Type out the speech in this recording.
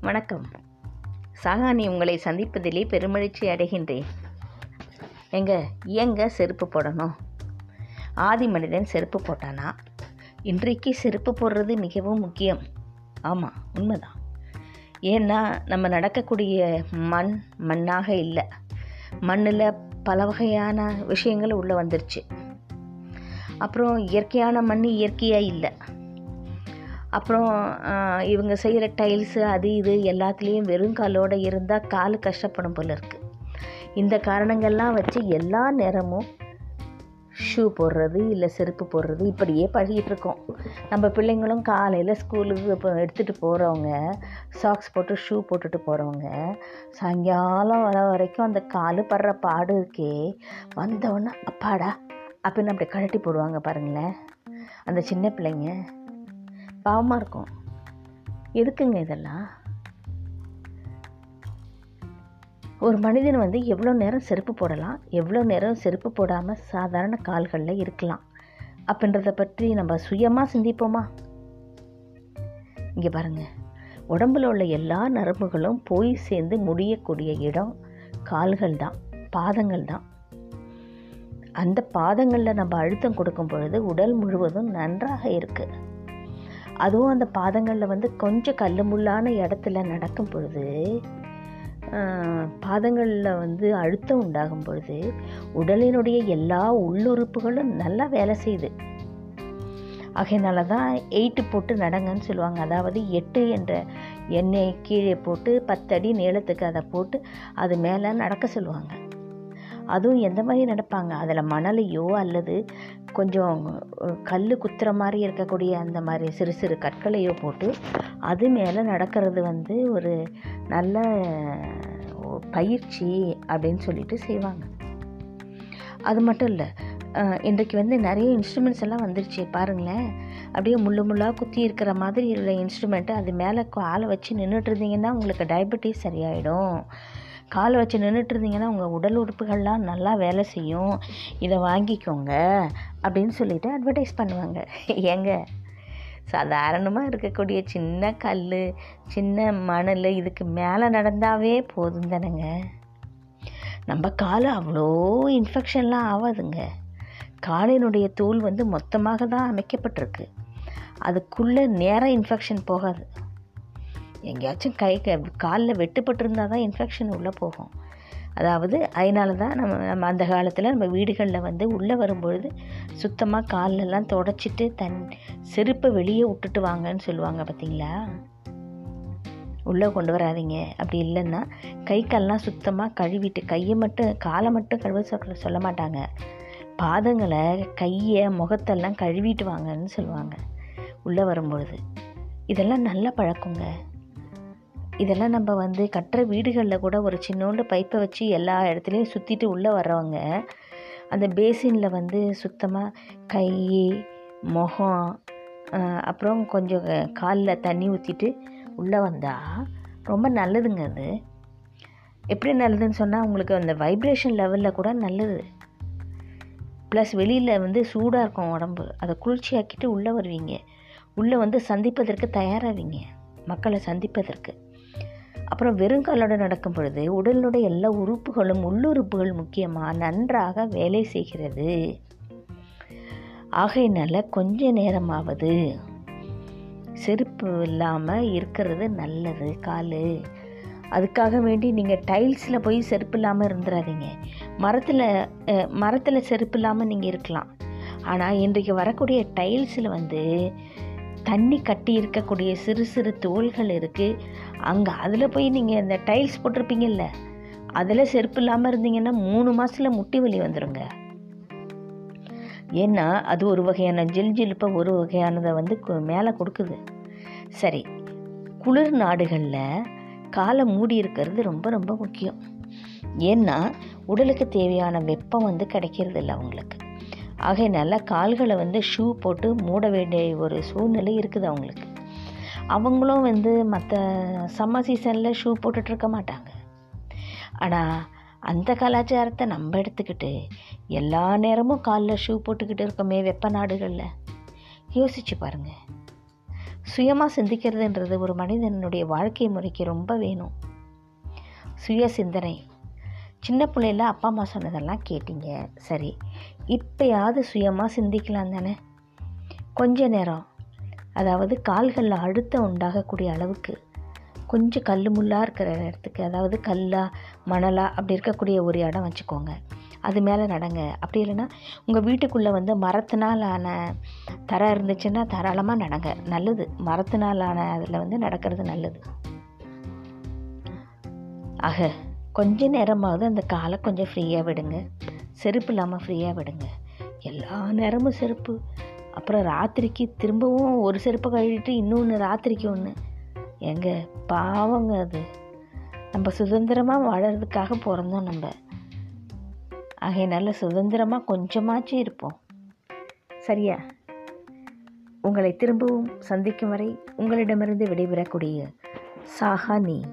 வணக்கம். சாகானி உங்களை சந்திப்பதிலே பெருமகிழ்ச்சி அடைகின்றேன். எங்க ஏங்க செருப்பு போடணும். ஆதி மனிதன் செருப்பு போட்டானா? இன்றைக்கு செருப்பு போடுறது மிகவும் முக்கியம். ஆமாம் உண்மைதான். ஏன்னா நம்ம நடக்கக்கூடிய மண் மண்ணாக இல்லை. மண்ணில் பல வகையான விஷயங்கள் உள்ளே வந்துருச்சு. அப்புறம் இயற்கையான மண் இயற்கையாக இல்லை. அப்புறம் இவங்க செய்கிற டைல்ஸு அது இது எல்லாத்துலேயும் வெறும் காலோடு இருந்தால் கால் கஷ்டப்படும் போல் இருக்குது இந்த காரணங்கள்லாம் வச்சு எல்லா நேரமும் ஷூ போடுறது இல்லை செருப்பு போடுறது இப்படியே பழகிட்டு இருக்கோம். நம்ம பிள்ளைங்களும் காலையில் ஸ்கூலுக்கு இப்போ எடுத்துகிட்டு போகிறவங்க சாக்ஸ் போட்டு ஷூ போட்டுட்டு போகிறவங்க சாயங்காலம் வர வரைக்கும் அந்த கால் படுற பாடு இருக்கே வந்தவுடனே அப்பாடா அப்படின்னு அப்படி கழட்டி போடுவாங்க பாருங்களேன். அந்த சின்ன பிள்ளைங்க. பாவமாக இருக்கும். எதுக்குங்க இதெல்லாம்? ஒரு மனிதன் வந்து எவ்வளோ நேரம் செருப்பு போடலாம் எவ்வளோ நேரம் செருப்பு போடாமல் சாதாரண கால்களில் இருக்கலாம். அப்படின்றத பற்றி நம்ம சுயமாக சிந்திப்போமா? இங்கே பாருங்கள் உடம்பில் உள்ள எல்லா நரம்புகளும் போய் சேர்ந்து முடியக்கூடிய இடம் கால்கள் தான் பாதங்கள் தான். அந்த பாதங்களில் நம்ம அழுத்தம் கொடுக்கும் பொழுது உடல் முழுவதும் நன்றாக இருக்குது அதுவும் அந்த பாதங்களில் வந்து கொஞ்சம் கல் முள்ளான இடத்துல நடக்கும் பொழுது பாதங்களில் வந்து அழுத்தம் உண்டாகும் பொழுது உடலினுடைய எல்லா உள்ளுறுப்புகளும் நல்லா வேலை செய்யுது. ஆகையினால தான் எயிட்டு போட்டு நடங்கன்னு சொல்லுவாங்க. அதாவது எட்டு என்ற எண்ணெய் கீழே போட்டு பத்தடி நீளத்துக்கு அதை போட்டு அது மேலே நடக்க சொல்லுவாங்க. அதுவும் எந்த மாதிரி நடப்பாங்க? அதில் மணலையோ அல்லது கொஞ்சம் கல் குத்துற மாதிரி இருக்கக்கூடிய அந்த மாதிரி சிறு சிறு கற்களையோ போட்டு அது மேலே நடக்கிறது வந்து ஒரு நல்ல பயிற்சி அப்படின்னு சொல்லிட்டு செய்வாங்க. அது மட்டும் இல்லை இன்றைக்கு வந்து நிறைய இன்ஸ்ட்ருமெண்ட்ஸ் எல்லாம் வந்துருச்சு பாருங்களேன். அப்படியே முள்ளு முள்ளாக குத்தி இருக்கிற மாதிரி உள்ள இன்ஸ்ட்ருமெண்ட்டு அது மேலே ஆளை வச்சு நின்றுட்டு இருந்தீங்கன்னா உங்களுக்கு டயபெட்டிஸ் சரியாயிடும். காலை வச்சு நின்றுட்டு இருந்தீங்கன்னா உங்கள் உடல் உறுப்புகள்லாம் நல்லா வேலை செய்யும். இதை வாங்கிக்கோங்க அப்படின்னு சொல்லிட்டு அட்வர்டைஸ் பண்ணுவாங்க. ஏங்க சாதாரணமாக இருக்கக்கூடிய சின்ன கல் சின்ன மணல் இதுக்கு மேலே நடந்தாவே போதும் தானேங்க. நம்ம கால் அவ்வளோ இன்ஃபெக்ஷன்லாம் ஆகாதுங்க காலினுடைய தோல் வந்து மொத்தமாக தான் அமைக்கப்பட்டிருக்கு. அதுக்குள்ளே நேராக இன்ஃபெக்ஷன் போகாது. எங்கேயாச்சும் கை காலில் வெட்டுப்பட்டிருந்தால் தான் இன்ஃபெக்ஷன் உள்ளே போகும். அதாவது அதனால தான் நம்ம நம்ம அந்த காலத்தில் நம்ம வீடுகளில் வந்து உள்ளே வரும்பொழுது சுத்தமாக காலெல்லாம் தொடச்சிட்டு தன் செருப்பை வெளியே விட்டுட்டு வாங்கன்னு சொல்லுவாங்க பார்த்தீங்களா? உள்ளே கொண்டு வராதீங்க. அப்படி இல்லைன்னா கை கால்லாம் சுத்தமாக கழுவிட்டு கையை மட்டும் காலை மட்டும் கழுவ சொல்ல சொல்ல மாட்டாங்க. பாதங்களை கையை முகத்தெல்லாம் கழுவிட்டு வாங்கன்னு சொல்லுவாங்க. உள்ளே வரும்பொழுது. இதெல்லாம் நல்ல பழக்கங்க. இதெல்லாம் நம்ம வந்து கட்டுற வீடுகளில் கூட ஒரு சின்னோண்டு பைப்பை வச்சு எல்லா இடத்துலையும் சுற்றிட்டு உள்ளே வர்றவங்க அந்த பேசினில் வந்து சுத்தமாக கை முகம் அப்புறம் கொஞ்சம் காலில் தண்ணி ஊற்றிட்டு உள்ளே வந்தால் ரொம்ப நல்லதுங்க அது. எப்படி நல்லதுன்னு சொன்னால் உங்களுக்கு அந்த வைப்ரேஷன் லெவலில் கூட நல்லது. ப்ளஸ் வெளியில் வந்து சூடாக இருக்கும் உடம்பு. அதை குளிர்ச்சியாக்கிட்டு உள்ளே வருவீங்க. உள்ளே வந்து சந்திப்பதற்கு தயாராகிங்க மக்களை சந்திப்பதற்கு. அப்புறம் வெறுங்காலோடு நடக்கும் பொழுது உடலினுடைய எல்லா உறுப்புகளும் உள்ளுறுப்புகள் முக்கியமாக நன்றாக வேலை செய்கிறது. ஆகையினால கொஞ்ச நேரமாவது செருப்பு இல்லாமல் இருக்கிறது நல்லது கால். அதுக்காக வேண்டி நீங்கள் டைல்ஸில் போய் செருப்பு இல்லாமல் இருந்துடாதீங்க மரத்தில் மரத்தில் செருப்பு இல்லாமல் நீங்கள் இருக்கலாம். ஆனால் இன்றைக்கு வரக்கூடிய டைல்ஸில் வந்து தண்ணி கட்டி இருக்கக்கூடிய சிறு சிறு தோள்கள் இருக்குது அங்கே அதில் போய் நீங்கள் இந்த டைல்ஸ் போட்டிருப்பீங்கல்ல அதில் செருப்பு இல்லாமல் இருந்தீங்கன்னா மூணு மாதத்தில் முட்டி வலி வந்துடுங்க ஏன்னா அது ஒரு வகையான ஜில் ஜிலுப்பை ஒரு வகையானதை வந்து மேலே கொடுக்குது. சரி குளிர் நாடுகளில் காலை மூடி இருக்கிறது ரொம்ப ரொம்ப முக்கியம். ஏன்னா உடலுக்கு தேவையான வெப்பம் வந்து கிடைக்கிறது இல்லை அவங்களுக்கு. ஆகையினால கால்களை வந்து ஷூ போட்டு மூட வேண்டிய ஒரு சூழ்நிலை இருக்குது அவங்களுக்கு. அவங்களும் வந்து மற்ற சம்மர் சீசனில் ஷூ போட்டுட்ருக்க மாட்டாங்க. ஆனால் அந்த கலாச்சாரத்தை நம்ம எடுத்துக்கிட்டு எல்லா நேரமும் காலில் ஷூ போட்டுக்கிட்டு இருக்கோமே வெப்ப நாடுகளில். யோசிச்சு பாருங்கள் சுயமாக சிந்திக்கிறதுன்றது ஒரு மனிதனுடைய வாழ்க்கை முறைக்கு ரொம்ப வேணும். சுய சிந்தனை. சின்ன பிள்ளையில அப்பா அம்மா சொன்னதெல்லாம் கேட்டீங்க. சரி இப்போயாவது சுயமாக சிந்திக்கலாம் தானே? கொஞ்ச நேரம் அதாவது கால்களில் அழுத்தம் உண்டாகக்கூடிய அளவுக்கு கொஞ்சம் கல் முள்ளாக இருக்கிற இடத்துக்கு அதாவது கல்லா மணலா அப்படி இருக்கக்கூடிய ஒரு இடம் வச்சுக்கோங்க. அது மேலே நடங்க. அப்படி இல்லைன்னா உங்கள் வீட்டுக்குள்ளே வந்து மரத்தினாலான ஆன தரை இருந்துச்சுன்னா தாராளமாக நடங்க. நல்லது. மரத்தினாலான அதில் வந்து நடக்கிறது நல்லது. ஆக கொஞ்ச நேரமாவது அந்த காலை கொஞ்சம் ஃப்ரீயாக விடுங்க. செருப்பு இல்லாமல் ஃப்ரீயாக விடுங்க. எல்லா நேரமும் செருப்பு. அப்புறம் ராத்திரிக்கு திரும்பவும் ஒரு செருப்பை கழுவிட்டு இன்னொன்று ராத்திரிக்கு ஒன்று எங்க? பாவங்க அது. நம்ம சுதந்திரமாக வாழறதுக்காக பிறந்தோம் நம்ம. ஆகையினால சுதந்திரமாக கொஞ்சமாச்சும் இருப்போம். சரியா? உங்களை திரும்பவும் சந்திக்கும் வரை உங்களிடமிருந்து விடைபெறக்கூடிய சாகா நீ.